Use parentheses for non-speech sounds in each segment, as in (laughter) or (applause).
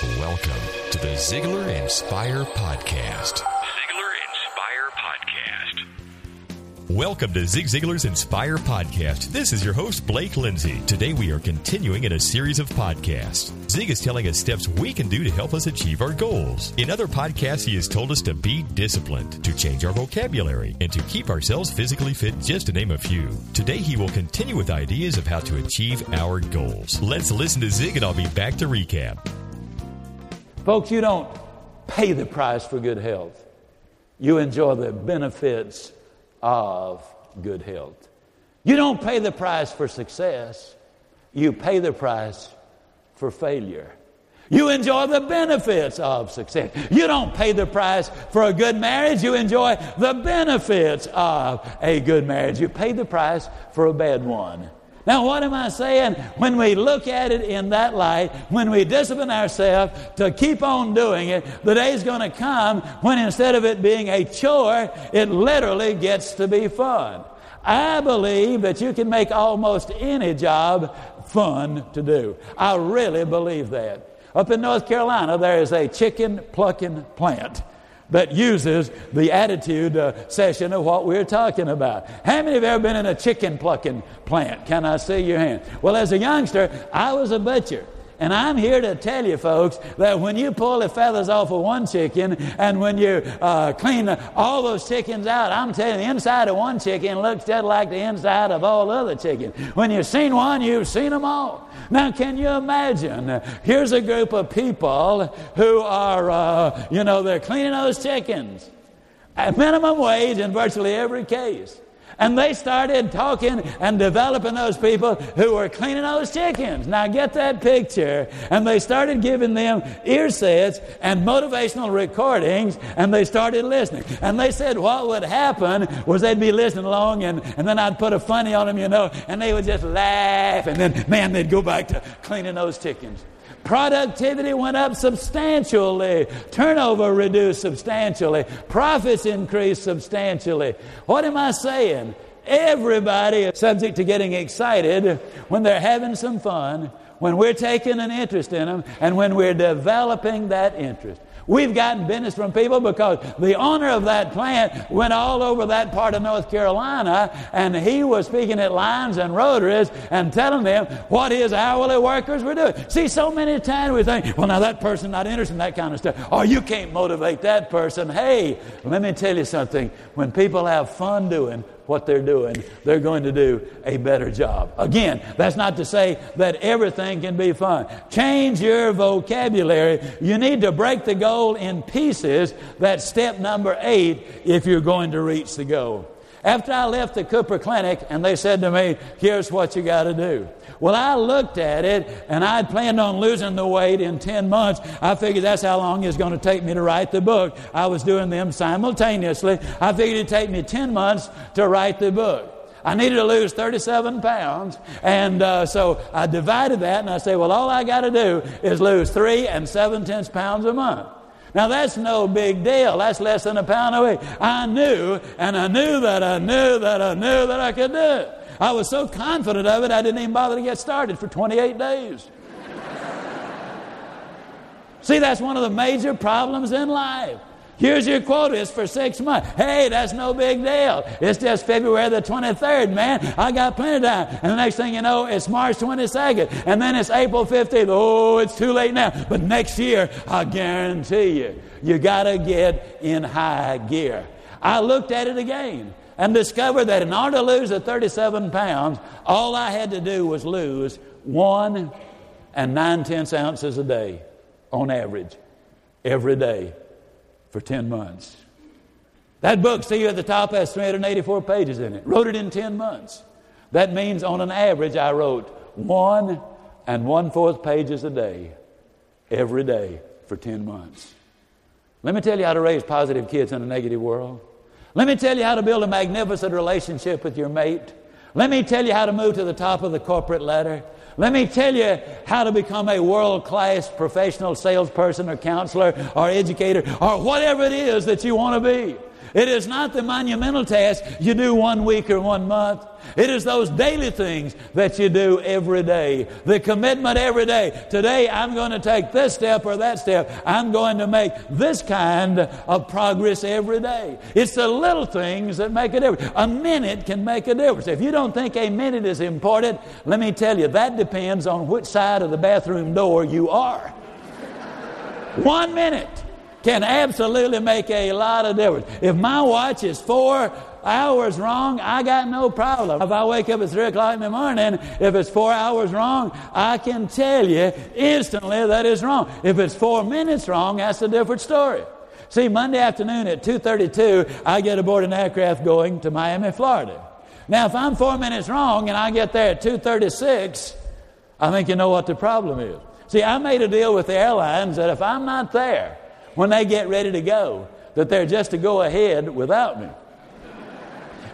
Welcome to the Ziglar Inspire Podcast. Ziglar Inspire Podcast. Welcome to Zig Ziglar's Inspire Podcast. This is your host, Blake Lindsay. Today we are continuing in a series of podcasts. Zig is telling us steps we can do to help us achieve our goals. In other podcasts, he has told us to be disciplined, to change our vocabulary, and to keep ourselves physically fit, just to name a few. Today he will continue with ideas of how to achieve our goals. Let's listen to Zig and I'll be back to recap. Folks, you don't pay the price for good health. You enjoy the benefits of good health. You don't pay the price for success. You pay the price for failure. You enjoy the benefits of success. You don't pay the price for a good marriage. You enjoy the benefits of a good marriage. You pay the price for a bad one. Now, what am I saying? When we look at it in that light, when we discipline ourselves to keep on doing it, the day's going to come when instead of it being a chore, it literally gets to be fun. I believe that you can make almost any job fun to do. I really believe that. Up in North Carolina, there is a chicken plucking plant that uses the attitude uh, session of what we're talking about. How many have ever been in a chicken plucking plant? Can I see your hand? Well, as a youngster, I was a butcher. And I'm here to tell you, folks, that when you pull the feathers off of one chicken and when you uh, clean all those chickens out, I'm telling you, the inside of one chicken looks just like the inside of all other chickens. When you've seen one, you've seen them all. Now, can you imagine? Here's a group of people who are, uh, you know, they're cleaning those chickens at minimum wage in virtually every case. And they started talking and developing those people who were cleaning those chickens. Now get that picture. And they started giving them ear sets and motivational recordings, and they started listening. And they said what would happen was they'd be listening along, and, and then I'd put a funny on them, you know, and they would just laugh, and then, man, they'd go back to cleaning those chickens. Productivity went up substantially. Turnover reduced substantially. Profits increased substantially. What am I saying? Everybody is subject to getting excited when they're having some fun, when we're taking an interest in them, and when we're developing that interest. We've gotten business from people because the owner of that plant went all over that part of North Carolina and he was speaking at Lions and rotaries and telling them what his hourly workers were doing. See, so many times we think, well, now that person's not interested in that kind of stuff. Or you can't motivate that person. Hey, let me tell you something. When people have fun doing what they're doing, they're going to do a better job. Again, that's not to say that everything can be fun. Change your vocabulary. You need to break the goal in pieces. That's step number eight if you're going to reach the goal. After I left the Cooper Clinic and they said to me, here's what you got to do. Well, I looked at it and I'd planned on losing the weight in 10 months. I figured that's how long it's going to take me to write the book. I was doing them simultaneously. I figured it'd take me 10 months to write the book. I needed to lose 37 pounds. And uh, so I divided that and I said, well, all I got to do is lose three and seven tenths pounds a month. Now that's no big deal. That's less than a pound a week. I knew, and I knew that I knew that I knew that I could do it. I was so confident of it, I didn't even bother to get started for 28 days. (laughs) See, that's one of the major problems in life. Here's your quota. It's for six months. Hey, that's no big deal. It's just February the 23rd, man. I got plenty of time. And the next thing you know, it's March 22nd. And then it's April 15th. Oh, it's too late now. But next year, I guarantee you, you got to get in high gear. I looked at it again and discovered that in order to lose the 37 pounds, all I had to do was lose one and nine tenths ounces a day on average every day for 10 months. That book, see you at the top, has 384 pages in it. Wrote it in 10 months. That means on an average, I wrote one and one fourth pages a day every day for 10 months. Let me tell you how to raise positive kids in a negative world. Let me tell you how to build a magnificent relationship with your mate. Let me tell you how to move to the top of the corporate ladder. Let me tell you how to become a world class professional salesperson or counselor or educator or whatever it is that you want to be. It is not the monumental task you do one week or one month. It is those daily things that you do every day. The commitment every day. Today I'm going to take this step or that step. I'm going to make this kind of progress every day. It's the little things that make a difference. A minute can make a difference. If you don't think a minute is important, let me tell you, that depends on which side of the bathroom door you are. One minute can absolutely make a lot of difference. If my watch is four hours wrong, I got no problem. If I wake up at 3 o'clock in the morning, if it's four hours wrong, I can tell you instantly that is wrong. If it's four minutes wrong, that's a different story. See, Monday afternoon at 2.32, I get aboard an aircraft going to Miami, Florida. Now, if I'm four minutes wrong and I get there at 2.36, I think you know what the problem is. See, I made a deal with the airlines that if I'm not there when they get ready to go, that they're just to go ahead without me.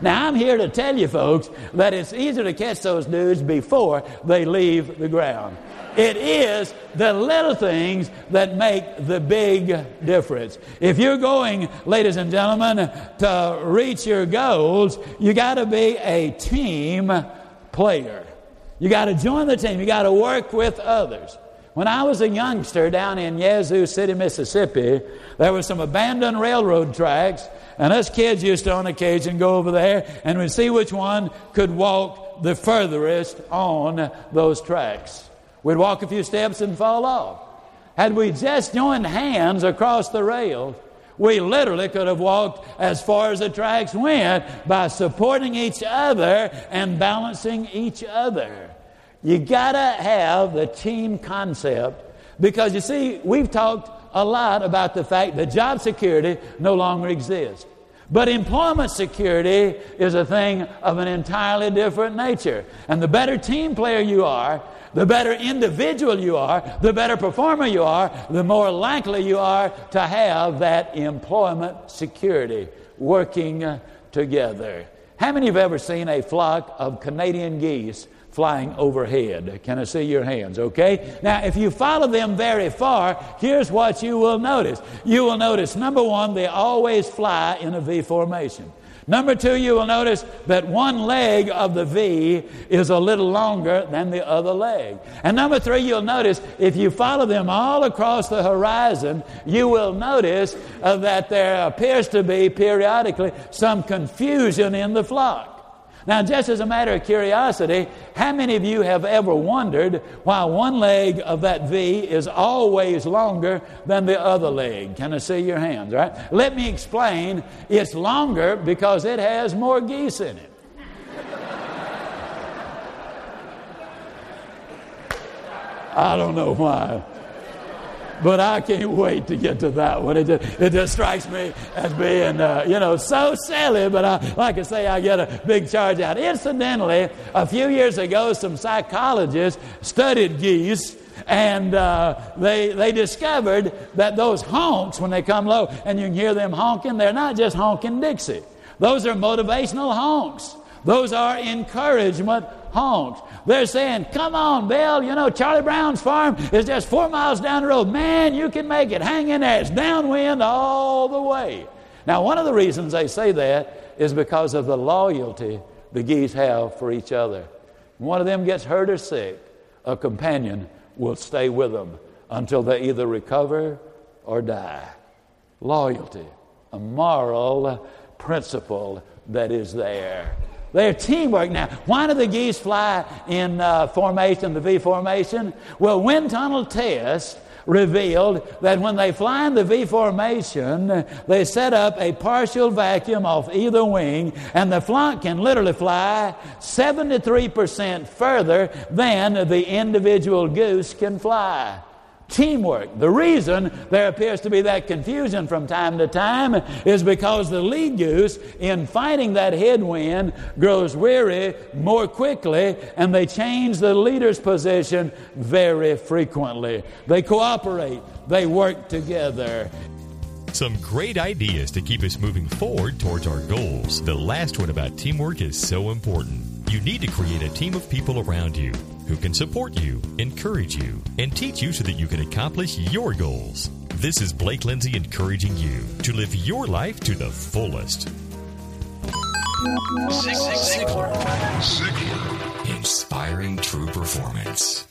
Now, I'm here to tell you folks that it's easier to catch those dudes before they leave the ground. It is the little things that make the big difference. If you're going, ladies and gentlemen, to reach your goals, you got to be a team player. You got to join the team. You got to work with others. When I was a youngster down in Yazoo City, Mississippi, there were some abandoned railroad tracks, and us kids used to on occasion go over there and we'd see which one could walk the furthest on those tracks. We'd walk a few steps and fall off. Had we just joined hands across the rails, we literally could have walked as far as the tracks went by supporting each other and balancing each other. You gotta have the team concept because you see, we've talked a lot about the fact that job security no longer exists. But employment security is a thing of an entirely different nature. And the better team player you are, the better individual you are, the better performer you are, the more likely you are to have that employment security working together. How many of you have ever seen a flock of Canadian geese flying overhead. Can I see your hands? Okay? Now, if you follow them very far, here's what you will notice. You will notice, number one, they always fly in a V formation. Number two, you will notice that one leg of the V is a little longer than the other leg. And number three, you'll notice if you follow them all across the horizon, you will notice uh, that there appears to be periodically some confusion in the flock. Now, just as a matter of curiosity, how many of you have ever wondered why one leg of that V is always longer than the other leg? Can I see your hands, right? Let me explain. It's longer because it has more geese in it. I don't know why. But I can't wait to get to that one. It just, it just strikes me as being, uh, you know, so silly, but I, like I say, I get a big charge out. Incidentally, a few years ago, some psychologists studied geese and uh, they, they discovered that those honks, when they come low and you can hear them honking, they're not just honking Dixie. Those are motivational honks. Those are encouragement honks. They're saying, Come on, Bill, you know, Charlie Brown's farm is just four miles down the road. Man, you can make it. Hang in there. It's downwind all the way. Now, one of the reasons they say that is because of the loyalty the geese have for each other. When one of them gets hurt or sick, a companion will stay with them until they either recover or die. Loyalty, a moral principle that is there. They're teamwork now. Why do the geese fly in uh, formation, the V formation? Well, wind tunnel tests revealed that when they fly in the V formation, they set up a partial vacuum off either wing, and the flock can literally fly 73% further than the individual goose can fly teamwork. The reason there appears to be that confusion from time to time is because the lead goose, in fighting that headwind, grows weary more quickly and they change the leader's position very frequently. They cooperate, they work together. Some great ideas to keep us moving forward towards our goals. The last one about teamwork is so important. You need to create a team of people around you who can support you, encourage you, and teach you so that you can accomplish your goals. This is Blake Lindsay encouraging you to live your life to the fullest. Ziglar. Inspiring true performance.